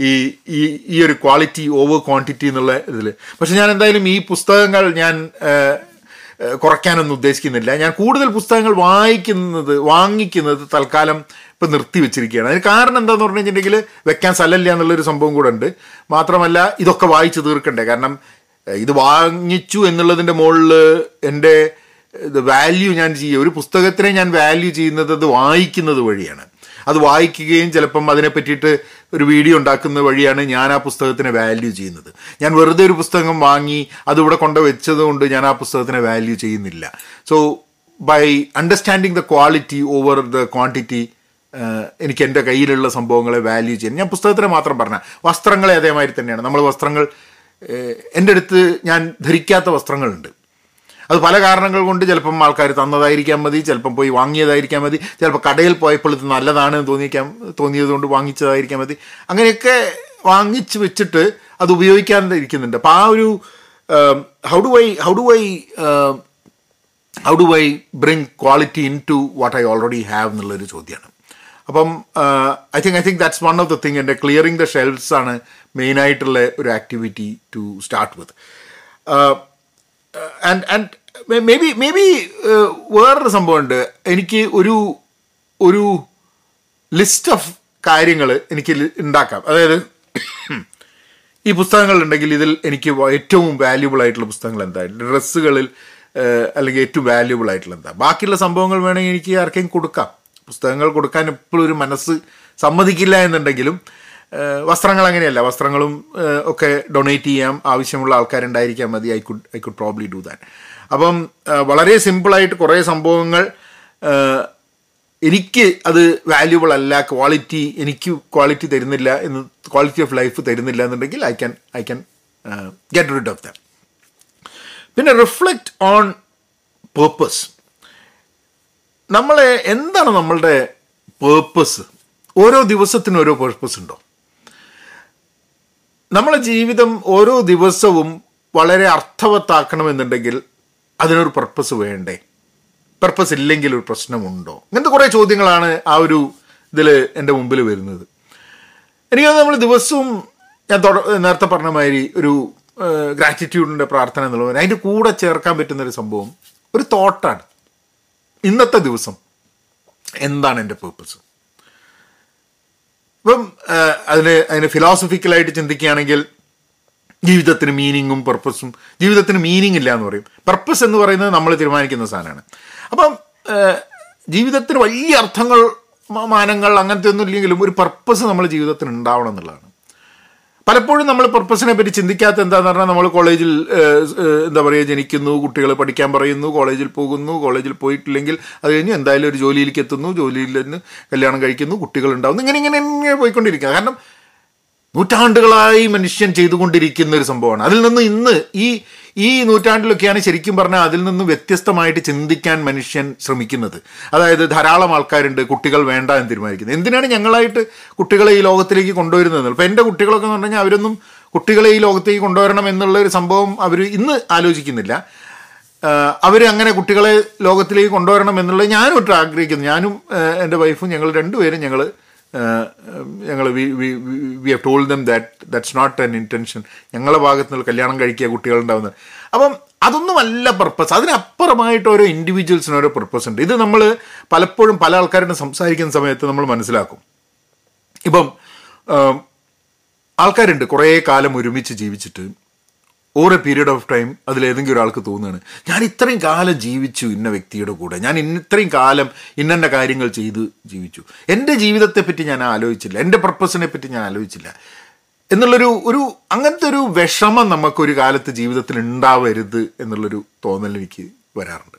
[SPEAKER 1] ഈ ഈ ഈ ഒരു ക്വാളിറ്റി ഓവർ ക്വാണ്ടിറ്റി എന്നുള്ള ഇതിൽ പക്ഷെ ഞാൻ എന്തായാലും ഈ പുസ്തകങ്ങൾ ഞാൻ കുറയ്ക്കാനൊന്നും ഉദ്ദേശിക്കുന്നില്ല. ഞാൻ കൂടുതൽ പുസ്തകങ്ങൾ വായിക്കുന്നത് വാങ്ങിക്കുന്നത് തൽക്കാലം ഇപ്പം നിർത്തി വെച്ചിരിക്കുകയാണ്. അതിന് കാരണം എന്താന്ന് പറഞ്ഞു കഴിഞ്ഞിട്ടുണ്ടെങ്കിൽ വെക്കാൻ സ്ഥലമില്ല എന്നുള്ളൊരു സംഭവം കൂടെ ഉണ്ട്. മാത്രമല്ല ഇതൊക്കെ വായിച്ച് തീർക്കണ്ടേ? കാരണം ഇത് വാങ്ങിച്ചു എന്നുള്ളതിന്റെ മുകളിൽ എന്റെ വാല്യൂ ഞാൻ ചെയ്യുക. ഒരു പുസ്തകത്തിനെ ഞാൻ വാല്യൂ ചെയ്യുന്നത് അത് വായിക്കുന്നത് വഴിയാണ്. അത് വായിക്കുകയും ചിലപ്പം അതിനെ പറ്റിയിട്ട് ഒരു വീഡിയോ ഉണ്ടാക്കുന്ന വഴിയാണ് ഞാൻ ആ പുസ്തകത്തിനെ വാല്യൂ ചെയ്യുന്നത്. ഞാൻ വെറുതെ ഒരു പുസ്തകം വാങ്ങി അത് ഇവിടെ കൊണ്ട് വെച്ചത് കൊണ്ട് ഞാൻ ആ പുസ്തകത്തിനെ വാല്യൂ ചെയ്യുന്നില്ല. So by understanding the quality over the quantity എനിക്ക് എന്റെ കയ്യിലുള്ള സംഭവങ്ങളെ വാല്യൂ ചെയ്യാൻ. ഞാൻ പുസ്തകത്തിനെ മാത്രം പറഞ്ഞ വസ്ത്രങ്ങളെ അതേമാതിരി തന്നെയാണ്. നമ്മൾ വസ്ത്രങ്ങൾ എന്റെ അടുത്ത് ഞാൻ ധരിക്കാത്ത വസ്ത്രങ്ങളുണ്ട്. അത് പല കാരണങ്ങൾ കൊണ്ട് ചിലപ്പം ആൾക്കാർ തന്നതായിരിക്കാം മതി ചിലപ്പം പോയി വാങ്ങിയതായിരിക്കാൻ മതി ചിലപ്പോൾ കടയിൽ പോയപ്പോൾ ഇത് നല്ലതാണ് എന്ന് തോന്നിക്കാൻ തോന്നിയത് കൊണ്ട് വാങ്ങിച്ചതായിരിക്കാൻ മതി. അങ്ങനെയൊക്കെ വാങ്ങിച്ച് വെച്ചിട്ട് അത് ഉപയോഗിക്കാതിരിക്കുന്നുണ്ട് അപ്പോൾ ആ ഒരു how do I how do I how do I bring quality in to what I already have എന്നുള്ളൊരു ചോദ്യമാണ് അപ്പം I think I think that's one of the thing എന്റെ ക്ലിയറിങ് ദ ഷെൽഫ്സ് ആണ് മെയിനായിട്ടുള്ള ഒരു activity to start with and and maybe maybe വേറൊരു സംഭവമുണ്ട്. എനിക്ക് ഒരു ഒരു ലിസ്റ്റ് ഓഫ് കാര്യങ്ങൾ എനിക്ക് ഉണ്ടാക്കാം. അതായത് ഈ പുസ്തകങ്ങൾ ഉണ്ടെങ്കിൽ ഇതിൽ എനിക്ക് ഏറ്റവും വാല്യുബിൾ ആയിട്ടുള്ള പുസ്തകങ്ങൾ എന്താ? ഡ്രസ്സുകളിൽ അല്ലെങ്കിൽ ഏറ്റവും വാല്യുബിൾ ആയിട്ടുള്ള എന്താ? ബാക്കിയുള്ള സംഭവങ്ങൾ വേണമെങ്കിൽ എനിക്ക് ആർക്കെങ്കിലും കൊടുക്കാം. പുസ്തകങ്ങൾ കൊടുക്കാൻ എപ്പോഴും ഒരു മനസ്സ് സമ്മതിക്കില്ല എന്നുണ്ടെങ്കിലും വസ്ത്രങ്ങൾ അങ്ങനെയല്ല. വസ്ത്രങ്ങളും ഒക്കെ ഡൊണേറ്റ് ചെയ്യാം. ആവശ്യമുള്ള ആൾക്കാരുണ്ടായിരിക്കാം മതി. I could I could probably do that അപ്പം വളരെ സിമ്പിളായിട്ട് കുറേ സംഭവങ്ങൾ എനിക്ക് അത് വാല്യൂബിൾ അല്ല ക്വാളിറ്റി എനിക്ക് ക്വാളിറ്റി തരുന്നില്ല എന്ന് ക്വാളിറ്റി ഓഫ് ലൈഫ് തരുന്നില്ല എന്നുണ്ടെങ്കിൽ I can I can get rid of that പിന്നെ റിഫ്ലക്റ്റ് ഓൺ പേർപ്പസ് നമ്മളെ എന്താണ് നമ്മളുടെ പേർപ്പസ് ഓരോ ദിവസത്തിനും ഓരോ പേർപ്പസ് ഉണ്ടോ? നമ്മളെ ജീവിതം ഓരോ ദിവസവും വളരെ അർത്ഥവത്താക്കണമെന്നുണ്ടെങ്കിൽ അതിനൊരു പർപ്പസ് വേണ്ടേ? പർപ്പസ് ഇല്ലെങ്കിൽ ഒരു പ്രശ്നമുണ്ടോ? ഇങ്ങനത്തെ കുറേ ചോദ്യങ്ങളാണ് ആ ഒരു ഇതിൽ എന്റെ മുമ്പിൽ വരുന്നത്. എനിക്ക് നമ്മൾ ദിവസവും ഞാൻ നേരത്തെ പറഞ്ഞ മാതിരി ഒരു ഗ്രാറ്റിറ്റ്യൂഡിന്റെ പ്രാർത്ഥന എന്നുള്ളത് അതിന്റെ കൂടെ ചേർക്കാൻ പറ്റുന്നൊരു സംഭവം ഒരു തോട്ടാണ്. ഇന്നത്തെ ദിവസം എന്താണ് എന്റെ പേർപ്പസ് ഇപ്പം അതിന് അതിന് ഫിലോസഫിക്കലായിട്ട് ചിന്തിക്കുകയാണെങ്കിൽ ജീവിതത്തിന് മീനിങ്ങും പർപ്പസും ജീവിതത്തിന് മീനിങ് ഇല്ല എന്ന് പറയും. പർപ്പസ് എന്ന് പറയുന്നത് നമ്മൾ തീരുമാനിക്കുന്ന സാധനമാണ്. അപ്പം ജീവിതത്തിന് വലിയ അർത്ഥങ്ങൾ മാനങ്ങൾ അങ്ങനത്തെ ഒന്നും ഇല്ലെങ്കിലും ഒരു പർപ്പസ് നമ്മൾ ജീവിതത്തിന് ഉണ്ടാവണം എന്നുള്ളതാണ്. പലപ്പോഴും നമ്മൾ പർപ്പസിനെ പറ്റി ചിന്തിക്കാത്ത എന്താന്ന് പറഞ്ഞാൽ നമ്മൾ കോളേജിൽ എന്താ പറയുക ജനിക്കുന്നു കുട്ടികൾ പഠിക്കാൻ പറയുന്നു കോളേജിൽ പോകുന്നു കോളേജിൽ പോയിട്ടില്ലെങ്കിൽ അത് കഴിഞ്ഞ് എന്തായാലും ഒരു ജോലിയിലേക്ക് എത്തുന്നു ജോലിയിൽ നിന്ന് കല്യാണം കഴിക്കുന്നു കുട്ടികൾ ഉണ്ടാവുന്നു ഇങ്ങനെ ഇങ്ങനെ ഇങ്ങനെ പോയിക്കൊണ്ടിരിക്കുക. കാരണം നൂറ്റാണ്ടുകളായി മനുഷ്യൻ ചെയ്തുകൊണ്ടിരിക്കുന്ന ഒരു സംഭവമാണ്. അതിൽ നിന്ന് ഇന്ന് ഈ ഈ നൂറ്റാണ്ടിലൊക്കെയാണ് ശരിക്കും പറഞ്ഞാൽ അതിൽ നിന്നും വ്യത്യസ്തമായിട്ട് ചിന്തിക്കാൻ മനുഷ്യൻ ശ്രമിക്കുന്നത്. അതായത് ധാരാളം ആൾക്കാരുണ്ട് കുട്ടികൾ വേണ്ട എന്ന് തീരുമാനിക്കുന്നത് എന്തിനാണ് ഞങ്ങളായിട്ട് കുട്ടികളെ ഈ ലോകത്തിലേക്ക് കൊണ്ടുവരുന്നത്? അപ്പോൾ എന്റെ കുട്ടികളൊക്കെ എന്ന് പറഞ്ഞാൽ അവരൊന്നും കുട്ടികളെ ഈ ലോകത്തേക്ക് കൊണ്ടുവരണം എന്നുള്ള ഒരു സംഭവം അവർ ഇന്ന് ആലോചിക്കുന്നില്ല. അവർ അങ്ങനെ കുട്ടികളെ ലോകത്തിലേക്ക് കൊണ്ടുവരണം എന്നുള്ളത് ഞാനും ആഗ്രഹിക്കുന്നു ഞാനും എന്റെ വൈഫും ഞങ്ങൾ രണ്ടുപേരും ഞങ്ങൾ ഞങ്ങൾ we we have told them that that's not an intention ഞങ്ങളുടെ ഭാഗത്ത് നിന്ന് കല്യാണം കഴിക്കുക കുട്ടികളുണ്ടാവുന്നത്. അപ്പം അതൊന്നുമല്ല പർപ്പസ് അതിനപ്പുറമായിട്ട് ഓരോ ഇൻഡിവിജ്വൽസിന് ഓരോ പർപ്പസ് ഉണ്ട്. ഇത് നമ്മൾ പലപ്പോഴും പല ആൾക്കാരോട് സംസാരിക്കുന്ന സമയത്ത് നമ്മൾ മനസ്സിലാക്കും. ഇപ്പം ആൾക്കാരുണ്ട്. കുറേ കാലം ഒരുമിച്ച് ജീവിച്ചിട്ട് over a period of time അതിലേതെങ്കിലും ഒരാൾക്ക് തോന്നുകയാണ്. ഞാൻ ഇത്രയും കാലം ജീവിച്ചു ഇന്ന വ്യക്തിയുടെ കൂടെ. ഞാൻ ഇത്രയും കാലം ഇന്നെ കാര്യങ്ങൾ ചെയ്ത് ജീവിച്ചു. എന്റെ ജീവിതത്തെ പറ്റി ഞാൻ ആലോചിച്ചില്ല. എന്റെ പർപ്പസിനെ പറ്റി ഞാൻ ആലോചിച്ചില്ല. എന്നുള്ളൊരു ഒരു അങ്ങനത്തെ ഒരു വിഷമം നമുക്കൊരു കാലത്ത് ജീവിതത്തിൽ ഉണ്ടാവരുത് എന്നുള്ളൊരു തോന്നൽ എനിക്ക് വരാറുണ്ട്.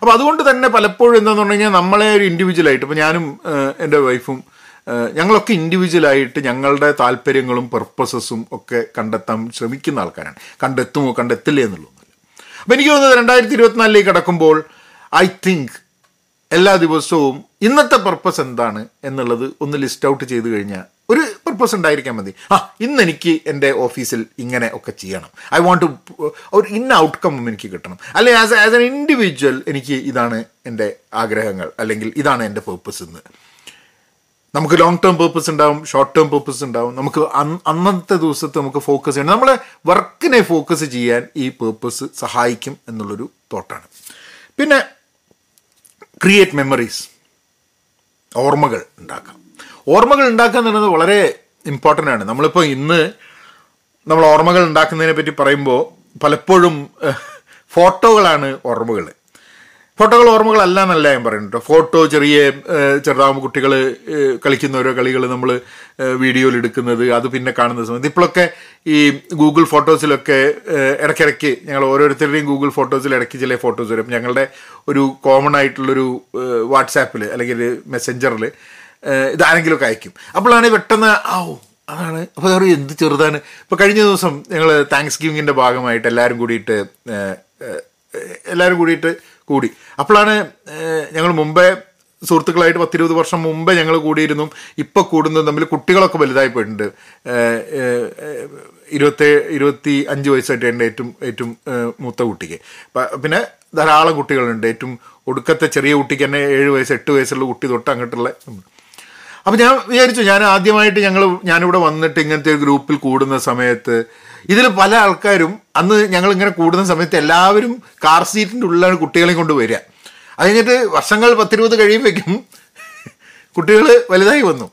[SPEAKER 1] അപ്പോൾ അതുകൊണ്ട് തന്നെ പലപ്പോഴും എന്താണെന്ന് പറഞ്ഞു കഴിഞ്ഞാൽ നമ്മളെ ഒരു ഇൻഡിവിജ്വലായിട്ട് ഇപ്പോൾ ഞാനും എന്റെ വൈഫും ഞങ്ങളൊക്കെ ഇൻഡിവിജ്വലായിട്ട് ഞങ്ങളുടെ താല്പര്യങ്ങളും പർപ്പസസും ഒക്കെ കണ്ടെത്താൻ ശ്രമിക്കുന്ന ആൾക്കാരാണ്. കണ്ടെത്തുമോ കണ്ടെത്തില്ലേ എന്നുള്ളതൊന്നുമില്ല. അപ്പോൾ എനിക്ക് തോന്നുന്നത് രണ്ടായിരത്തി ഇരുപത്തിനാലിലേക്ക് കടക്കുമ്പോൾ ഐ തിങ്ക് എല്ലാ ദിവസവും ഇന്നത്തെ പർപ്പസ് എന്താണ് എന്നുള്ളത് ഒന്ന് ലിസ്റ്റ് ഔട്ട് ചെയ്ത് കഴിഞ്ഞാൽ ഒരു പർപ്പസ് ഉണ്ടായിരിക്കാൻ മതി. ആ ഇന്ന് എനിക്ക് എന്റെ ഓഫീസിൽ ഇങ്ങനെ ഒക്കെ ചെയ്യണം. ഐ വോണ്ട് ടു ഒരു ഇന്ന ഔട്ട്കം എനിക്ക് കിട്ടണം. അല്ലെങ്കിൽ ആസ് ആസ് എൻ ഇൻഡിവിജ്വൽ എനിക്ക് ഇതാണ് എന്റെ ആഗ്രഹങ്ങൾ അല്ലെങ്കിൽ ഇതാണ് എന്റെ പേർപ്പസ് എന്ന്. നമുക്ക് ലോങ് ടേം പേർപ്പസ് ഉണ്ടാവും ഷോർട്ട് ടേം പേർപ്പസ് ഉണ്ടാവും. നമുക്ക് അന്ന് അന്നത്തെ ദിവസത്തെ നമുക്ക് ഫോക്കസ് ചെയ്യണം. നമ്മളെ വർക്കിനെ ഫോക്കസ് ചെയ്യാൻ ഈ പേർപ്പസ് സഹായിക്കും എന്നുള്ളൊരു തോട്ടാണ് പിന്നെ ക്രിയേറ്റ് മെമ്മറീസ് ഓർമ്മകൾ ഉണ്ടാക്കാം. ഓർമ്മകൾ ഉണ്ടാക്കുക എന്ന് പറയുന്നത് വളരെ ഇമ്പോർട്ടന്റ് ആണ്. നമ്മളിപ്പോൾ ഇന്ന് നമ്മൾ ഓർമ്മകൾ ഉണ്ടാക്കുന്നതിനെ പറ്റി പറയുമ്പോൾ പലപ്പോഴും ഫോട്ടോകളാണ് ഓർമ്മകൾ ഫോട്ടോകൾ ഓർമ്മകളല്ല എന്നല്ല ഞാൻ പറയുന്നുണ്ട് ഫോട്ടോ ചെറിയ ചെറുതാകുമ്പോൾ കുട്ടികൾ കളിക്കുന്ന ഓരോ കളികൾ നമ്മൾ വീഡിയോയിൽ എടുക്കുന്നത് അത് പിന്നെ കാണുന്ന സമയത്ത്. ഇപ്പോഴൊക്കെ ഈ ഗൂഗിൾ ഫോട്ടോസിലൊക്കെ ഇടയ്ക്കിടയ്ക്ക് ഞങ്ങൾ ഓരോരുത്തരുടെയും ഗൂഗിൾ ഫോട്ടോസിൽ ഇടയ്ക്ക് ചില ഫോട്ടോസ് വരും. ഞങ്ങളുടെ ഒരു കോമൺ ആയിട്ടുള്ളൊരു വാട്സാപ്പിൽ അല്ലെങ്കിൽ മെസ്സഞ്ചറിൽ ഇതാരെങ്കിലുമൊക്കെ അയക്കും. അപ്പോഴാണ് പെട്ടെന്ന് ആ ഓ അതാണ്. അപ്പോൾ അവർ എന്ത് ചെറുതാണ്. ഇപ്പോൾ കഴിഞ്ഞ ദിവസം ഞങ്ങൾ താങ്ക്സ് ഗിവിങ്ങിന്റെ ഭാഗമായിട്ട് എല്ലാവരും കൂടിയിട്ട് എല്ലാവരും കൂടിയിട്ട് കൂടി. അപ്പോഴാണ് ഞങ്ങൾ മുമ്പേ സുഹൃത്തുക്കളായിട്ട് പത്തിരുപത് വർഷം മുമ്പേ ഞങ്ങൾ കൂടിയിരുന്നു. ഇപ്പോൾ കൂടുന്നത് തമ്മിൽ കുട്ടികളൊക്കെ വലുതായി പോയിട്ടുണ്ട്. ഇരുപത്തി ഇരുപത്തി അഞ്ച് വയസ്സായിട്ട് എന്റെ ഏറ്റവും ഏറ്റവും മൂത്ത കുട്ടിക്ക്. പിന്നെ ധാരാളം കുട്ടികളുണ്ട്. ഏറ്റവും ഒടുക്കത്തെ ചെറിയ കുട്ടിക്ക് തന്നെ ഏഴ് വയസ്സ് എട്ട് വയസ്സുള്ള കുട്ടി തൊട്ട് അങ്ങോട്ടുള്ള അപ്പം ഞാൻ വിചാരിച്ചു ഞാൻ ആദ്യമായിട്ട് ഞങ്ങൾ ഞാനിവിടെ വന്നിട്ട് ഇങ്ങനത്തെ ഒരു ഗ്രൂപ്പിൽ കൂടുന്ന സമയത്ത് ഇതിൽ പല ആൾക്കാരും അന്ന് ഞങ്ങൾ ഇങ്ങനെ കൂടുന്ന സമയത്ത് എല്ലാവരും കാർ സീറ്റിന്റെ ഉള്ളിലാണ് കുട്ടികളെയും കൊണ്ട് വരിക. അത് കഴിഞ്ഞിട്ട് വർഷങ്ങൾ പത്തിരുപത് കഴിയുമ്പോഴേക്കും കുട്ടികൾ വലുതായി വന്നു.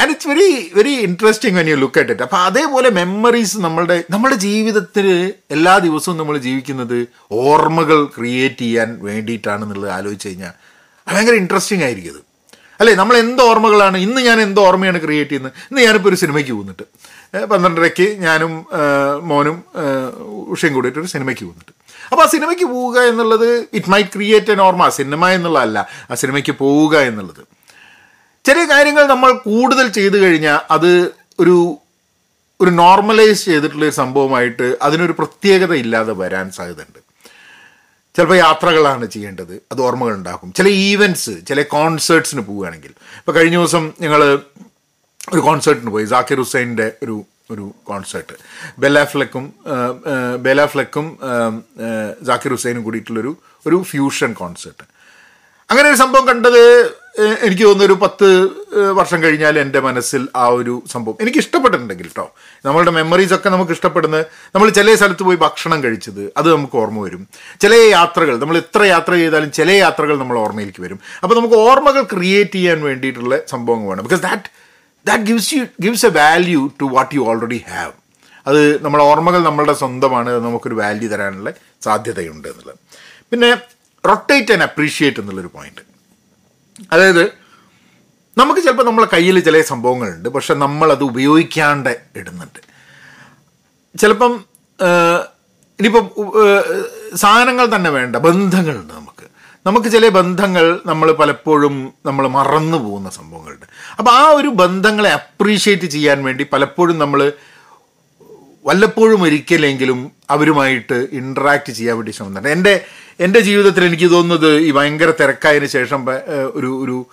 [SPEAKER 1] And it's very very interesting when you look at it അപ്പോൾ അതേപോലെ മെമ്മറീസ് നമ്മളുടെ നമ്മുടെ ജീവിതത്തിൽ എല്ലാ ദിവസവും നമ്മൾ ജീവിക്കുന്നത് ഓർമ്മകൾ ക്രിയേറ്റ് ചെയ്യാൻ വേണ്ടിയിട്ടാണെന്നുള്ളത് ആലോചിച്ച് കഴിഞ്ഞാൽ ഭയങ്കര ഇൻട്രസ്റ്റിംഗ് ആയിരിക്കും അല്ലേ? നമ്മൾ എന്ത് ഓർമ്മകളാണ് ഇന്ന് ഞാൻ എന്ത് ഓർമ്മയാണ് ക്രിയേറ്റ് ചെയ്യുന്നത്? ഇന്ന് ഞാനിപ്പോൾ ഒരു സിനിമയ്ക്ക് പോകുന്നിട്ട് പന്ത്രണ്ടരയ്ക്ക് ഞാനും മോനും ഉഷയും കൂടിയിട്ട് ഒരു സിനിമയ്ക്ക് പോകുന്നുണ്ട് അപ്പോൾ ആ സിനിമയ്ക്ക് പോവുക എന്നുള്ളത് it might create a normal cinema എന്നുള്ളതല്ല ആ സിനിമയ്ക്ക് പോവുക എന്നുള്ളത്. ചെറിയ കാര്യങ്ങൾ നമ്മൾ കൂടുതൽ ചെയ്തു കഴിഞ്ഞാൽ അത് ഒരു ഒരു നോർമലൈസ് ചെയ്തിട്ടുള്ള ഒരു സംഭവമായിട്ട് അതിനൊരു പ്രത്യേകത ഇല്ലാതെ വരാൻ സാധ്യതയുണ്ട്. ചിലപ്പോൾ യാത്രകളാണ് ചെയ്യേണ്ടത് അത് ഓർമ്മകൾ ഉണ്ടാക്കും ചില ഈവന്റ്സ് ചില കോൺസേർട്സിന് പോവുകയാണെങ്കിൽ. ഇപ്പോൾ കഴിഞ്ഞ ദിവസം ഞങ്ങൾ ഒരു കോൺസേർട്ടിന് പോയി ജാക്കിർ ഹുസൈന്റെ ഒരു ഒരു കോൺസേർട്ട്. ബെലാഫ്ലക്കും ബെലാഫ്ലക്കും ജാക്കിർ ഹുസൈനും കൂടിയിട്ടുള്ളൊരു ഒരു ഫ്യൂഷൻ കോൺസേർട്ട്. അങ്ങനെ ഒരു സംഭവം കണ്ടത് എനിക്ക് തോന്നുന്നു ഒരു പത്ത് വർഷം കഴിഞ്ഞാൽ എന്റെ മനസ്സിൽ ആ ഒരു സംഭവം എനിക്ക് ഇഷ്ടപ്പെട്ടിട്ടുണ്ടെങ്കിൽ കേട്ടോ നമ്മളുടെ മെമ്മറീസ് ഒക്കെ നമുക്ക് ഇഷ്ടപ്പെടുന്നത് നമ്മൾ ചില സ്ഥലത്ത് പോയി ഭക്ഷണം കഴിച്ചത് അത് നമുക്ക് ഓർമ്മ വരും. ചില യാത്രകൾ നമ്മൾ എത്ര യാത്ര ചെയ്താലും ചില യാത്രകൾ നമ്മൾ ഓർമ്മയിലേക്ക് വരും. അപ്പോൾ നമുക്ക് ഓർമ്മകൾ ക്രിയേറ്റ് ചെയ്യാൻ വേണ്ടിയിട്ടുള്ള സംഭവങ്ങൾ വേണം because that that gives you gives a value to what you already have അത് നമ്മുടെ ഓർമ്മകൾ നമ്മളുടെ സ്വന്തമാണ് നമുക്കൊരു വാല്യൂ തരാനുള്ള സാധ്യതയുണ്ട് എന്നുള്ളത്. പിന്നെ റൊട്ടേറ്റ് ആൻഡ് അപ്രീഷിയേറ്റ് എന്നുള്ളൊരു പോയിന്റ് അതായത് നമുക്ക് ചിലപ്പോൾ നമ്മളെ കയ്യിൽ ചില സംഭവങ്ങളുണ്ട് പക്ഷെ നമ്മളത് ഉപയോഗിക്കാണ്ട് ഇടുന്നുണ്ട്. ചിലപ്പം ഇനിയിപ്പം സാധനങ്ങൾ തന്നെ വേണ്ട ബന്ധങ്ങളുണ്ട് നമുക്ക്. നമുക്ക് ചില ബന്ധങ്ങൾ നമ്മൾ പലപ്പോഴും നമ്മൾ മറന്നു പോകുന്ന സംഭവങ്ങളുണ്ട്. അപ്പോൾ ആ ഒരു ബന്ധങ്ങളെ അപ്രീഷിയേറ്റ് ചെയ്യാൻ വേണ്ടി പലപ്പോഴും നമ്മൾ വല്ലപ്പോഴും ഒരിക്കലെങ്കിലും അവരുമായിട്ട് ഇൻട്രാക്ട് ചെയ്യാൻ വേണ്ടി ശ്രമിക്കുന്നുണ്ട്. എന്റെ എന്റെ ജീവിതത്തിൽ എനിക്ക് തോന്നുന്നത് ഈ ഭയങ്കര തിരക്കായതിനു ശേഷം ഒരു ഒരു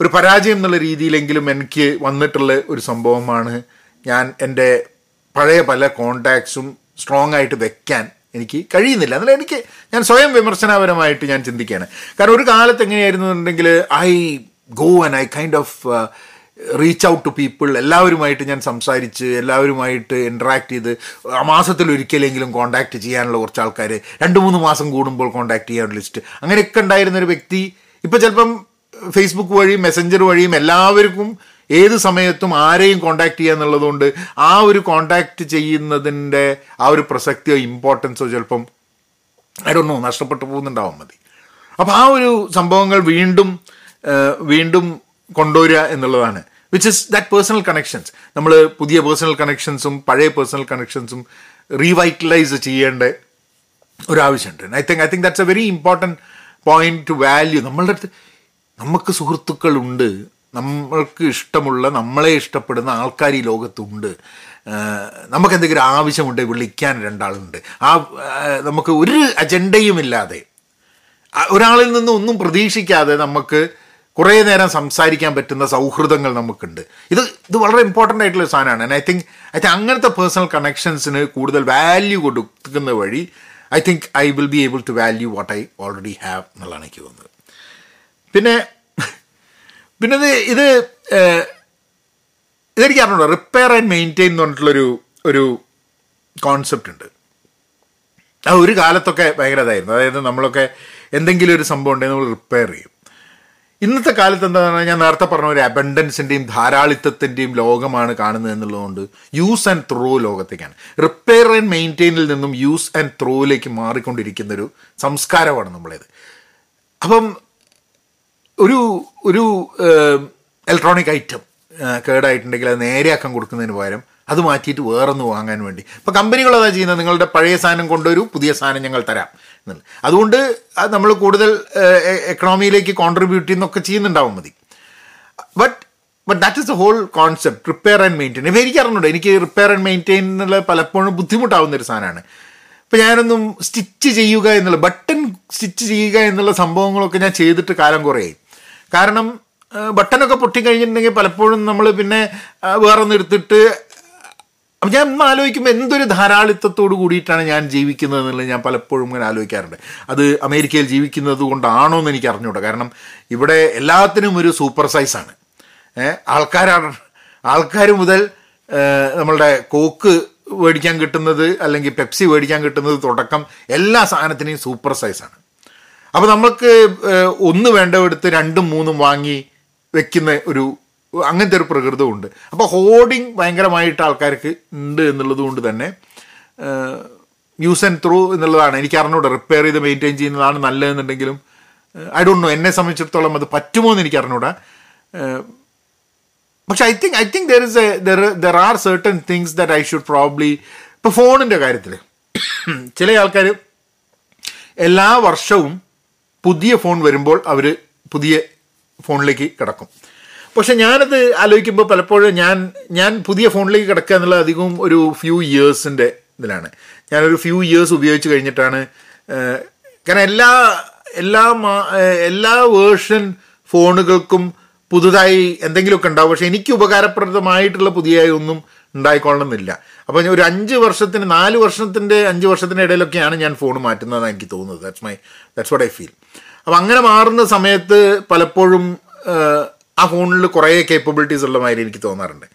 [SPEAKER 1] ഒരു പരാജയം എന്നുള്ള രീതിയിലെങ്കിലും എനിക്ക് വന്നിട്ടുള്ള ഒരു സംഭവമാണ് ഞാൻ എന്റെ പഴയ പല കോണ്ടാക്ട്സും സ്ട്രോങ് ആയിട്ട് വെക്കാൻ എനിക്ക് കഴിയുന്നില്ല. എന്നാൽ എനിക്ക് ഞാൻ സ്വയം വിമർശനപരമായിട്ട് ഞാൻ ചിന്തിക്കുകയാണ്. കാരണം ഒരു കാലത്ത് എങ്ങനെയായിരുന്നു എന്നുണ്ടെങ്കിൽ I go and I kind of reach out to people എല്ലാവരുമായിട്ട് ഞാൻ സംസാരിച്ച് എല്ലാവരുമായിട്ട് ഇൻട്രാക്ട് ചെയ്ത് ആ മാസത്തിൽ ഒരിക്കലെങ്കിലും കോണ്ടാക്ട് ചെയ്യാനുള്ള കുറച്ച് ആൾക്കാർ രണ്ട് മൂന്ന് മാസം കൂടുമ്പോൾ കോണ്ടാക്ട് ചെയ്യാനുള്ള ലിസ്റ്റ് അങ്ങനെയൊക്കെ ഉണ്ടായിരുന്ന ഒരു വ്യക്തി. ഇപ്പോൾ ചിലപ്പം ഫേസ്ബുക്ക് വഴിയും മെസ്സഞ്ചർ വഴിയും എല്ലാവർക്കും ഏത് സമയത്തും ആരെയും കോണ്ടാക്ട് ചെയ്യുക എന്നുള്ളതുകൊണ്ട് ആ ഒരു കോണ്ടാക്ട് ചെയ്യുന്നതിന്റെ ആ ഒരു പ്രസക്തിയോ ഇമ്പോർട്ടൻസോ ചിലപ്പം ഐ ഡോ നോ നഷ്ടപ്പെട്ടു പോകുന്നുണ്ടാവാൻ മതി. അപ്പോൾ ആ ഒരു സംഭവങ്ങൾ വീണ്ടും വീണ്ടും കൊണ്ടുവരിക എന്നുള്ളതാണ്. Which is that personal connections നമ്മൾ പുതിയ പേഴ്സണൽ കണക്ഷൻസും പഴയ പേഴ്സണൽ കണക്ഷൻസും റീവൈറ്റലൈസ് ചെയ്യേണ്ട ഒരു ആവശ്യമുണ്ട്. I think I think that's a very important point to value നമ്മളുടെ അടുത്ത് നമുക്ക് സുഹൃത്തുക്കളുണ്ട്. നമ്മൾക്ക് ഇഷ്ടമുള്ള നമ്മളെ ഇഷ്ടപ്പെടുന്ന ആൾക്കാർ ഈ ലോകത്തുണ്ട്. നമുക്ക് എന്തെങ്കിലും ആവശ്യമുണ്ട് വിളിക്കാൻ രണ്ടാളുണ്ട്. ആ നമുക്ക് ഒരു അജണ്ടയും ഇല്ലാതെ ഒരാളിൽ നിന്ന് ഒന്നും പ്രതീക്ഷിക്കാതെ നമുക്ക് കുറേ നേരം സംസാരിക്കാൻ പറ്റുന്ന സൗഹൃദങ്ങൾ നമുക്കുണ്ട്. ഇത് ഇത് വളരെ ഇമ്പോർട്ടന്റ് ആയിട്ടുള്ള സാധനമാണ്. And I think I think അങ്ങനത്തെ പേഴ്സണൽ കണക്ഷൻസിന് കൂടുതൽ വാല്യൂ കൊടുക്കുന്ന വഴി I think I will be able to value what I already have എന്നുള്ളതാണ് എനിക്ക് തോന്നുന്നത്. പിന്നെ പിന്നെ ഇത് ഇത് ഇതെനിക്ക് അറിഞ്ഞോ റിപ്പയർ ആൻഡ് മെയിന്റെയിൻ എന്ന് പറഞ്ഞിട്ടുള്ളൊരു ഒരു കോൺസെപ്റ്റ് ഉണ്ട്. അത് ഒരു കാലത്തൊക്കെ ഭയങ്കര ഇതായിരുന്നു. അതായത് നമ്മളൊക്കെ എന്തെങ്കിലും ഒരു സംഭവം ഉണ്ടെങ്കിൽ നമ്മൾ റിപ്പയർ ചെയ്യും. ഇന്നത്തെ കാലത്ത് എന്താണെന്ന് ഞാൻ നേരത്തെ പറഞ്ഞ ഒരു അബൻഡൻസിന്റെയും ധാരാളിത്തത്തിന്റെയും ലോകമാണ് കാണുന്നത് എന്നുള്ളതുകൊണ്ട് യൂസ് ആൻഡ് ത്രോ ലോകത്തേക്കാണ്. റിപ്പയർ ആൻഡ് മെയിന്റെയിനിൽ നിന്നും യൂസ് ആൻഡ് ത്രോയിലേക്ക് മാറിക്കൊണ്ടിരിക്കുന്നൊരു സംസ്കാരമാണ് നമ്മളേത്. അപ്പം ഒരു ഒരു ഇലക്ട്രോണിക് ഐറ്റം കേടായിട്ടുണ്ടെങ്കിൽ അത് നേരെയാക്കാൻ കൊടുക്കുന്നതിന് പകരം അത് മാറ്റിയിട്ട് വേറൊന്ന് വാങ്ങാൻ വേണ്ടി. ഇപ്പോൾ കമ്പനികൾ അതാ ചെയ്യുന്നത്? നിങ്ങളുടെ പഴയ സാധനം കൊണ്ടൊരു പുതിയ സാധനം ഞങ്ങൾ തരാം എന്നുള്ളത്. അതുകൊണ്ട് അത് നമ്മൾ കൂടുതൽ എക്കണോമിയിലേക്ക് കോൺട്രിബ്യൂട്ട് ചെയ്യുന്നൊക്കെ ചെയ്യുന്നുണ്ടാവും മതി. But but that is the whole concept repair and maintain ഇപ്പം എനിക്ക് അറിഞ്ഞുണ്ട് എനിക്ക് റിപ്പയർ ആൻഡ് മെയിന്റെയിൻ എന്നുള്ള പലപ്പോഴും ബുദ്ധിമുട്ടാവുന്ന ഒരു സാധനമാണ്. ഇപ്പം ഞാനൊന്നും സ്റ്റിച്ച് ചെയ്യുക എന്നുള്ള ബട്ടൺ സ്റ്റിച്ച് ചെയ്യുക എന്നുള്ള സംഭവങ്ങളൊക്കെ ഞാൻ ചെയ്തിട്ട് കാലം കുറേയായി. കാരണം ബട്ടനൊക്കെ പൊട്ടിക്കഴിഞ്ഞിട്ടുണ്ടെങ്കിൽ പലപ്പോഴും നമ്മൾ പിന്നെ വേറെ ഒന്ന് എടുത്തിട്ട് അപ്പം ഞാൻ ഇന്ന് ആലോചിക്കുമ്പോൾ എന്തൊരു ധാരാളിത്തത്തോട് കൂടിയിട്ടാണ് ഞാൻ ജീവിക്കുന്നത് എന്നുള്ളത് ഞാൻ പലപ്പോഴും ഇങ്ങനെ ആലോചിക്കാറുണ്ട്. അത് അമേരിക്കയിൽ ജീവിക്കുന്നത് കൊണ്ടാണോ എന്ന് എനിക്ക് അറിഞ്ഞൂടാ. കാരണം ഇവിടെ എല്ലാത്തിനും ഒരു സൂപ്പർ സൈസാണ് ആൾക്കാരാണ് ആൾക്കാർ മുതൽ നമ്മളുടെ കോക്ക് മേടിക്കാൻ കിട്ടുന്നത് അല്ലെങ്കിൽ പെപ്സി മേടിക്കാൻ കിട്ടുന്നത് തുടക്കം എല്ലാ സാധനത്തിനെയും സൂപ്പർ സൈസാണ് അപ്പോൾ നമ്മൾക്ക് ഒന്ന് വേണ്ടവെടുത്ത് രണ്ടും മൂന്നും വാങ്ങി വെക്കുന്ന ഒരു അങ്ങനത്തെ ഒരു പ്രകൃതമുണ്ട് അപ്പോൾ ഹോർഡിങ് ഭയങ്കരമായിട്ട് ആൾക്കാർക്ക് ഉണ്ട് എന്നുള്ളത് കൊണ്ട് തന്നെ യൂസ് ആൻഡ് ത്രൂ എന്നുള്ളതാണ്. എനിക്ക് അറിഞ്ഞൂടെ റിപ്പയർ ചെയ്ത് മെയിന്റെയിൻ ചെയ്യുന്നതാണ് നല്ലതെന്നുണ്ടെങ്കിലും ഐ ഡോണ്ട് നോ എന്നെ സംബന്ധിച്ചിടത്തോളം അത് പറ്റുമോ എന്ന് എനിക്ക് അറിഞ്ഞൂടാ. പക്ഷെ I think I think there is a there there are certain things that I should probably ഇപ്പോൾ ഫോണിന്റെ കാര്യത്തിൽ ചില ആൾക്കാർ എല്ലാ വർഷവും പുതിയ ഫോൺ വരുമ്പോൾ അവർ പുതിയ ഫോണിലേക്ക് കിടക്കും. പക്ഷെ ഞാനത് ആലോചിക്കുമ്പോൾ പലപ്പോഴും ഞാൻ ഞാൻ പുതിയ ഫോണിലേക്ക് കിടക്കുക എന്നുള്ളത് അധികവും ഒരു ഫ്യൂ ഇയേഴ്സിന്റെ ഇതിലാണ്. ഞാനൊരു ഫ്യൂ ഇയേഴ്സ് ഉപയോഗിച്ച് കഴിഞ്ഞിട്ടാണ് കാരണം എല്ലാ എല്ലാ എല്ലാ വേർഷൻ ഫോണുകൾക്കും പുതുതായി എന്തെങ്കിലുമൊക്കെ ഉണ്ടാവും. പക്ഷെ എനിക്ക് ഉപകാരപ്രദമായിട്ടുള്ള പുതിയ ഒന്നും ഉണ്ടായിക്കൊള്ളണമെന്നില്ല. അപ്പോൾ ഒരു അഞ്ച് വർഷത്തിന് നാല് വർഷത്തിന്റെ അഞ്ച് വർഷത്തിന്റെ ഇടയിലൊക്കെയാണ് ഞാൻ ഫോൺ മാറ്റുന്നതെന്ന് എനിക്ക് തോന്നുന്നത്. That's my that's what I feel അപ്പോൾ അങ്ങനെ മാറുന്ന സമയത്ത് പലപ്പോഴും ആ ഫോണിൽ കുറേ കേപ്പബിലിറ്റീസ് ഉള്ള മാതിരി എനിക്ക് തോന്നാറുണ്ട്.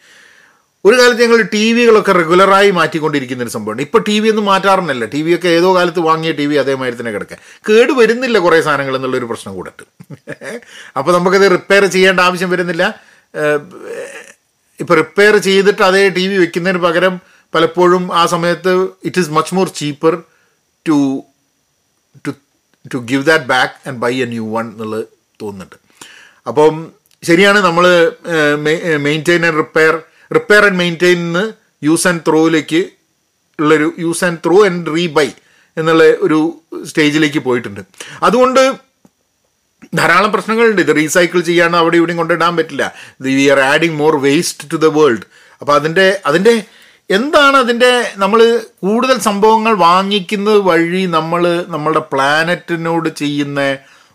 [SPEAKER 1] ഒരു കാലത്ത് ഞങ്ങൾ ടി വികളൊക്കെ റെഗുലറായി മാറ്റിക്കൊണ്ടിരിക്കുന്ന ഒരു സംഭവമാണ് ഇപ്പോൾ ടി വി ഒന്നും മാറ്റാറുണ്ടല്ല ടി വി ഒക്കെ ഏതോ കാലത്ത് വാങ്ങിയ ടി വി അതേമാതിരി തന്നെ കിടക്കുക. കേട് വരുന്നില്ല കുറേ സാധനങ്ങൾ എന്നുള്ളൊരു പ്രശ്നം കൂടെ (laughs) അപ്പോൾ നമുക്കത് റിപ്പയർ ചെയ്യേണ്ട ആവശ്യം വരുന്നില്ല. ഇപ്പോൾ റിപ്പയർ ചെയ്തിട്ട് അതേ ടി വി വെക്കുന്നതിന് പകരം പലപ്പോഴും ആ സമയത്ത് it is much more cheaper to to to give that back and buy a new one എന്നുള്ളത് തോന്നുന്നുണ്ട്. അപ്പം ശരിയാണ് നമ്മൾ maintain and repair repair and maintain use and ത്രോയിലേക്ക് ഉള്ളൊരു use and throw and rebuy എന്നുള്ള ഒരു സ്റ്റേജിലേക്ക് പോയിട്ടുണ്ട്. അതുകൊണ്ട് ധാരാളം പ്രശ്നങ്ങളുണ്ട്. ഇത് റീസൈക്കിൾ ചെയ്യാൻ അവിടെ ഇവിടെയും കൊണ്ടിടാൻ പറ്റില്ല. We are adding more waste to the world അപ്പോൾ അതിന്റെ അതിന്റെ എന്താണ് അതിന്റെ നമ്മൾ കൂടുതൽ സംഭവങ്ങൾ വാങ്ങിക്കുന്നത് വഴി നമ്മൾ നമ്മളുടെ പ്ലാനറ്റിനോട് ചെയ്യുന്ന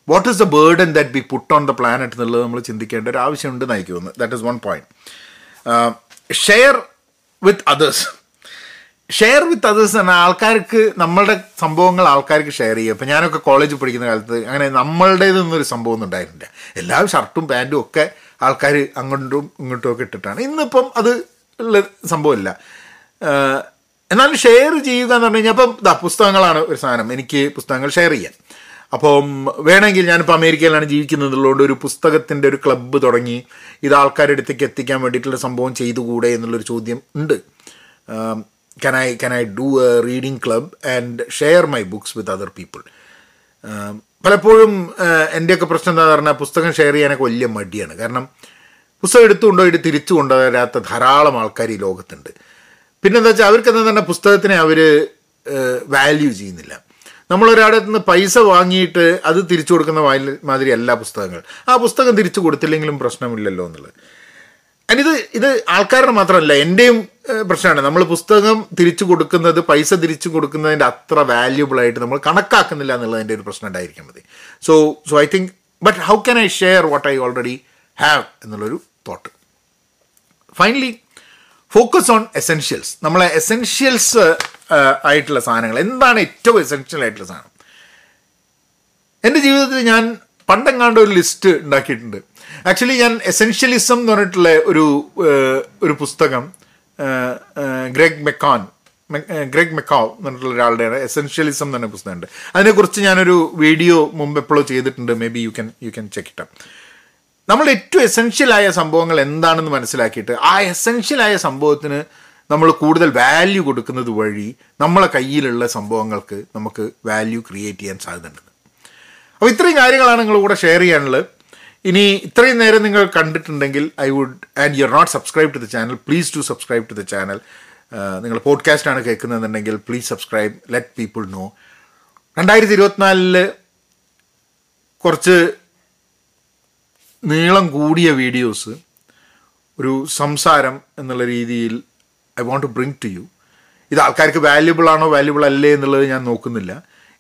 [SPEAKER 1] what is the burden that be put on the planet എന്നുള്ളത് നമ്മൾ ചിന്തിക്കേണ്ട ഒരു ആവശ്യമുണ്ട് നയിക്കുമെന്ന് that is one point share with others share with others തന്നെ ആൾക്കാർക്ക് നമ്മളുടെ സംഭവങ്ങൾ ആൾക്കാർക്ക് ഷെയർ ചെയ്യുക. ഇപ്പം ഞാനൊക്കെ കോളേജിൽ പഠിക്കുന്ന കാലത്ത് അങ്ങനെ നമ്മളുടേതെന്നൊരു സംഭവം ഉണ്ടായിരുന്നില്ല. എല്ലാ ഷർട്ടും പാന്റും ഒക്കെ ആൾക്കാർ അങ്ങോട്ടും ഇങ്ങോട്ടും ഒക്കെ ഇട്ടിട്ടാണ്. ഇന്നിപ്പം അത് ഉള്ള സംഭവമില്ല. എന്നാലും ഷെയർ ചെയ്യുക എന്ന് പറഞ്ഞു കഴിഞ്ഞാൽ അപ്പം ഇതാ പുസ്തകങ്ങളാണ് ഒരു സാധനം. എനിക്ക് പുസ്തകങ്ങൾ ഷെയർ ചെയ്യാൻ. അപ്പം വേണമെങ്കിൽ ഞാനിപ്പോൾ അമേരിക്കയിലാണ് ജീവിക്കുന്നതുള്ളതുകൊണ്ട് ഒരു പുസ്തകത്തിന്റെ ഒരു ക്ലബ്ബ് തുടങ്ങി ഇത് ആൾക്കാരുടെ അടുത്തേക്ക് എത്തിക്കാൻ വേണ്ടിയിട്ടുള്ള സംഭവം ചെയ്തുകൂടെ എന്നുള്ളൊരു ചോദ്യം ഉണ്ട്. Can I can I do a reading club and share my books with other people? ആം, പലപ്പോഴും എന്റെയൊക്കെ പ്രശ്നം എന്താ പറഞ്ഞാൽ പുസ്തകം ഷെയർ ചെയ്യാനൊക്കെ വലിയ മടിയാണ്. കാരണം പുസ്തകം എടുത്തുകൊണ്ടോ ഇത് തിരിച്ചു കൊണ്ടുവരാത്ത ധാരാളം ആൾക്കാർ ഈ ലോകത്തുണ്ട്. പിന്നെന്താ വെച്ചാൽ അവർക്ക് എന്താ പറഞ്ഞാൽ പുസ്തകത്തിനെ അവർ വാല്യൂ ചെയ്യുന്നില്ല. നമ്മളൊരാടെ നിന്ന് പൈസ വാങ്ങിയിട്ട് അത് തിരിച്ചു കൊടുക്കുന്ന മാതിരി അല്ല പുസ്തകങ്ങൾ. ആ പുസ്തകം തിരിച്ചു കൊടുത്തില്ലെങ്കിലും പ്രശ്നമില്ലല്ലോ എന്നുള്ളത്. അതിന് ഇത് ആൾക്കാരുടെ മാത്രമല്ല എന്റെയും പ്രശ്നമാണ്. നമ്മൾ പുസ്തകം തിരിച്ചു കൊടുക്കുന്നത് പൈസ തിരിച്ചു കൊടുക്കുന്നതിന്റെ അത്ര വാല്യൂബിൾ ആയിട്ട് നമ്മൾ കണക്കാക്കുന്നില്ല എന്നുള്ളതിന്റെ ഒരു പ്രശ്നം ഉണ്ടായിരിക്കാം മതി. So so I think but how can I share what I already have എന്നുള്ളൊരു thought finally focus on essentials നമ്മളെ എസെൻഷ്യൽസ് ആയിട്ടുള്ള സാധനങ്ങൾ. എന്താണ് ഏറ്റവും എസെൻഷ്യൽ ആയിട്ടുള്ള സാധനം? എന്റെ ജീവിതത്തിൽ ഞാൻ പണ്ടെങ്ങാണ്ട് ഒരു ലിസ്റ്റ് ഉണ്ടാക്കിയിട്ടുണ്ട്. ആക്ച്വലി ഞാൻ എസെൻഷ്യലിസം എന്ന് പറഞ്ഞിട്ടുള്ള ഒരു ഒരു പുസ്തകം ഗ്രെഗ് മെക്കോൻ ഗ്രെഗ് മെക്കാവ് എന്ന് പറഞ്ഞിട്ടുള്ള ഒരാളുടെയാണ് എസെൻഷ്യലിസം പറഞ്ഞ പുസ്തകമുണ്ട്. അതിനെക്കുറിച്ച് ഞാനൊരു വീഡിയോ മുമ്പ് എപ്പോഴോ ചെയ്തിട്ടുണ്ട്. Maybe you can you can check it നമ്മൾ ഏറ്റവും എസെൻഷ്യൽ ആയ സംഭവങ്ങൾ എന്താണെന്ന് മനസ്സിലാക്കിയിട്ട് ആ എസെൻഷ്യൽ ആയ സംഭവത്തിന് നമ്മൾ കൂടുതൽ വാല്യൂ കൊടുക്കുന്നത് വഴി നമ്മളെ കയ്യിലുള്ള സംഭവങ്ങൾക്ക് നമുക്ക് വാല്യൂ ക്രിയേറ്റ് ചെയ്യാൻ സാധ്യതയുണ്ട്. അപ്പോൾ ഇത്രയും കാര്യങ്ങളാണ് നിങ്ങൾ കൂടെ ഷെയർ ചെയ്യാനുള്ളത്. ഇനി ഇത്രയും നേരം നിങ്ങൾ കണ്ടിട്ടുണ്ടെങ്കിൽ I would and you are not subscribe to the channel please to subscribe to the channel. നിങ്ങൾ പോഡ്കാസ്റ്റ് ആണ് കേൾക്കുന്നതെന്നുണ്ടെങ്കിൽ please subscribe let people know രണ്ടായിരത്തി ഇരുപത്തിനാലിൽ കുറച്ച് നീളം കൂടിയ വീഡിയോസ് ഒരു സംസാരം എന്നുള്ള രീതിയിൽ I want to bring to you. ഇത് ആൾക്കാർക്ക് വാല്യുബിൾ ആണോ വാല്യുബിൾ അല്ലേ എന്നുള്ളത് ഞാൻ നോക്കുന്നില്ല.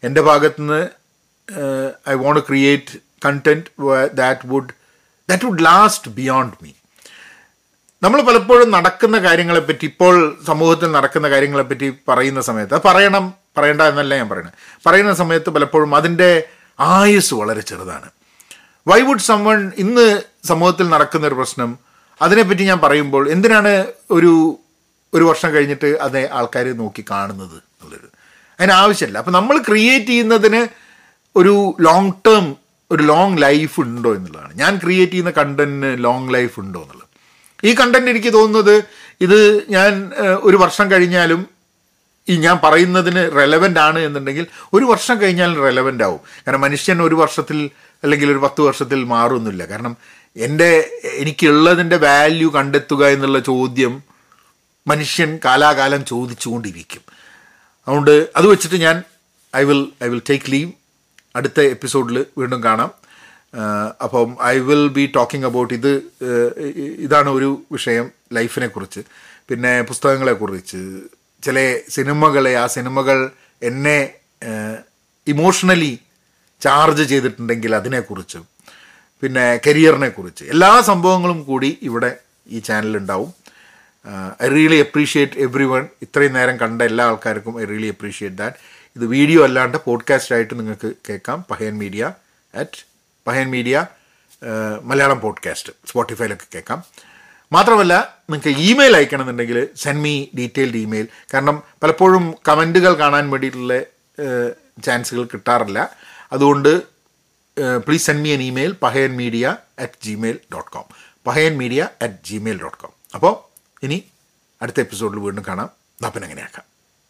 [SPEAKER 1] എന്റെ ഭാഗത്തുനിന്ന് I want create content that would that would last beyond me നമ്മൾ പലപ്പോഴും നടക്കുന്ന കാര്യങ്ങളെപ്പറ്റി ഇപ്പോൾ സമൂഹത്തിൽ നടക്കുന്ന കാര്യങ്ങളെപ്പറ്റി പറയുന്ന സമയത്ത് പറയണം പറയണ്ട എന്നല്ല ഞാൻ പറയുന്നത്. പറയുന്ന സമയത്ത് പലപ്പോഴും അതിന്റെ ആയുസ് വളരെ ചെറുതാണ്. വൈ വുഡ് സമ്മൺ ഇന്ന് സമൂഹത്തിൽ നടക്കുന്ന ഒരു പ്രശ്നം അതിനെപ്പറ്റി ഞാൻ പറയുമ്പോൾ എന്തിനാണ് ഒരു ഒരു വർഷം കഴിഞ്ഞിട്ട് അതേ ആൾക്കാർ നോക്കി കാണുന്നത് എന്നുള്ളത്. അതിന് ആവശ്യമില്ല. അപ്പം നമ്മൾ ക്രിയേറ്റ് ചെയ്യുന്നതിന് ഒരു ലോങ് ടേം ഒരു ലോങ് ലൈഫ് ഉണ്ടോ എന്നുള്ളതാണ്. ഞാൻ ക്രിയേറ്റ് ചെയ്യുന്ന കണ്ടന്റിന് ലോങ് ലൈഫ് ഉണ്ടോ എന്നുള്ളത്. ഈ കണ്ടന്റ് എനിക്ക് തോന്നുന്നത് ഇത് ഞാൻ ഒരു വർഷം കഴിഞ്ഞാലും ഈ ഞാൻ പറയുന്നതിന് റെലവന്റ് ആണ് എന്നുണ്ടെങ്കിൽ ഒരു വർഷം കഴിഞ്ഞാലും റെലവന്റ് ആവും. കാരണം മനുഷ്യൻ ഒരു വർഷത്തിൽ അല്ലെങ്കിൽ ഒരു പത്ത് വർഷത്തിൽ മാറുന്നില്ല. കാരണം എന്റെ എനിക്കുള്ളതിന്റെ വാല്യൂ കണ്ടെത്തുക എന്നുള്ള ചോദ്യം മനുഷ്യൻ കാലാകാലം ചോദിച്ചുകൊണ്ടിരിക്കും. അതുകൊണ്ട് അത് വെച്ചിട്ട് ഞാൻ I will I will take leave അടുത്ത എപ്പിസോഡിൽ വീണ്ടും കാണാം. അപ്പം I will be talking about ഇത് ഇതാണ് ഒരു വിഷയം ലൈഫിനെ കുറിച്ച്. പിന്നെ പുസ്തകങ്ങളെക്കുറിച്ച് ചില സിനിമകളെ ആ സിനിമകൾ എന്നെ ഇമോഷണലി ചാർജ് ചെയ്തിട്ടുണ്ടെങ്കിൽ അതിനെക്കുറിച്ചും പിന്നെ കരിയറിനെ കുറിച്ച്. എല്ലാ സംഭവങ്ങളും കൂടി ഇവിടെ ഈ ചാനലുണ്ടാവും I really appreciate everyone ഇത്രയും നേരം കണ്ട എല്ലാ ആൾക്കാർക്കും ഐ റിയലി അപ്രീഷിയേറ്റ് ദാറ്റ്. ഇത് വീഡിയോ അല്ലാണ്ട് പോഡ്കാസ്റ്റ് ആയിട്ട് നിങ്ങൾക്ക് കേൾക്കാം. Pahayan media at Pahayan media Malayalam podcast സ്പോട്ടിഫൈയിലൊക്കെ കേൾക്കാം. മാത്രമല്ല നിങ്ങൾക്ക് ഇമെയിൽ അയക്കണമെന്നുണ്ടെങ്കിൽ സെൻഡ് മീ ഡീറ്റെയിൽഡ് ഇമെയിൽ കാരണം പലപ്പോഴും കമന്റുകൾ കാണാൻ വേണ്ടിയിട്ടുള്ള ചാൻസുകൾ കിട്ടാറില്ല. അതുകൊണ്ട് please send me an email Pahayan media at Gmail dot com Pahayan media at Gmail dot com അപ്പോൾ ഇനി അടുത്ത എപ്പിസോഡിൽ വീണ്ടും കാണാം. അപ്പം എങ്ങനെയാക്കാം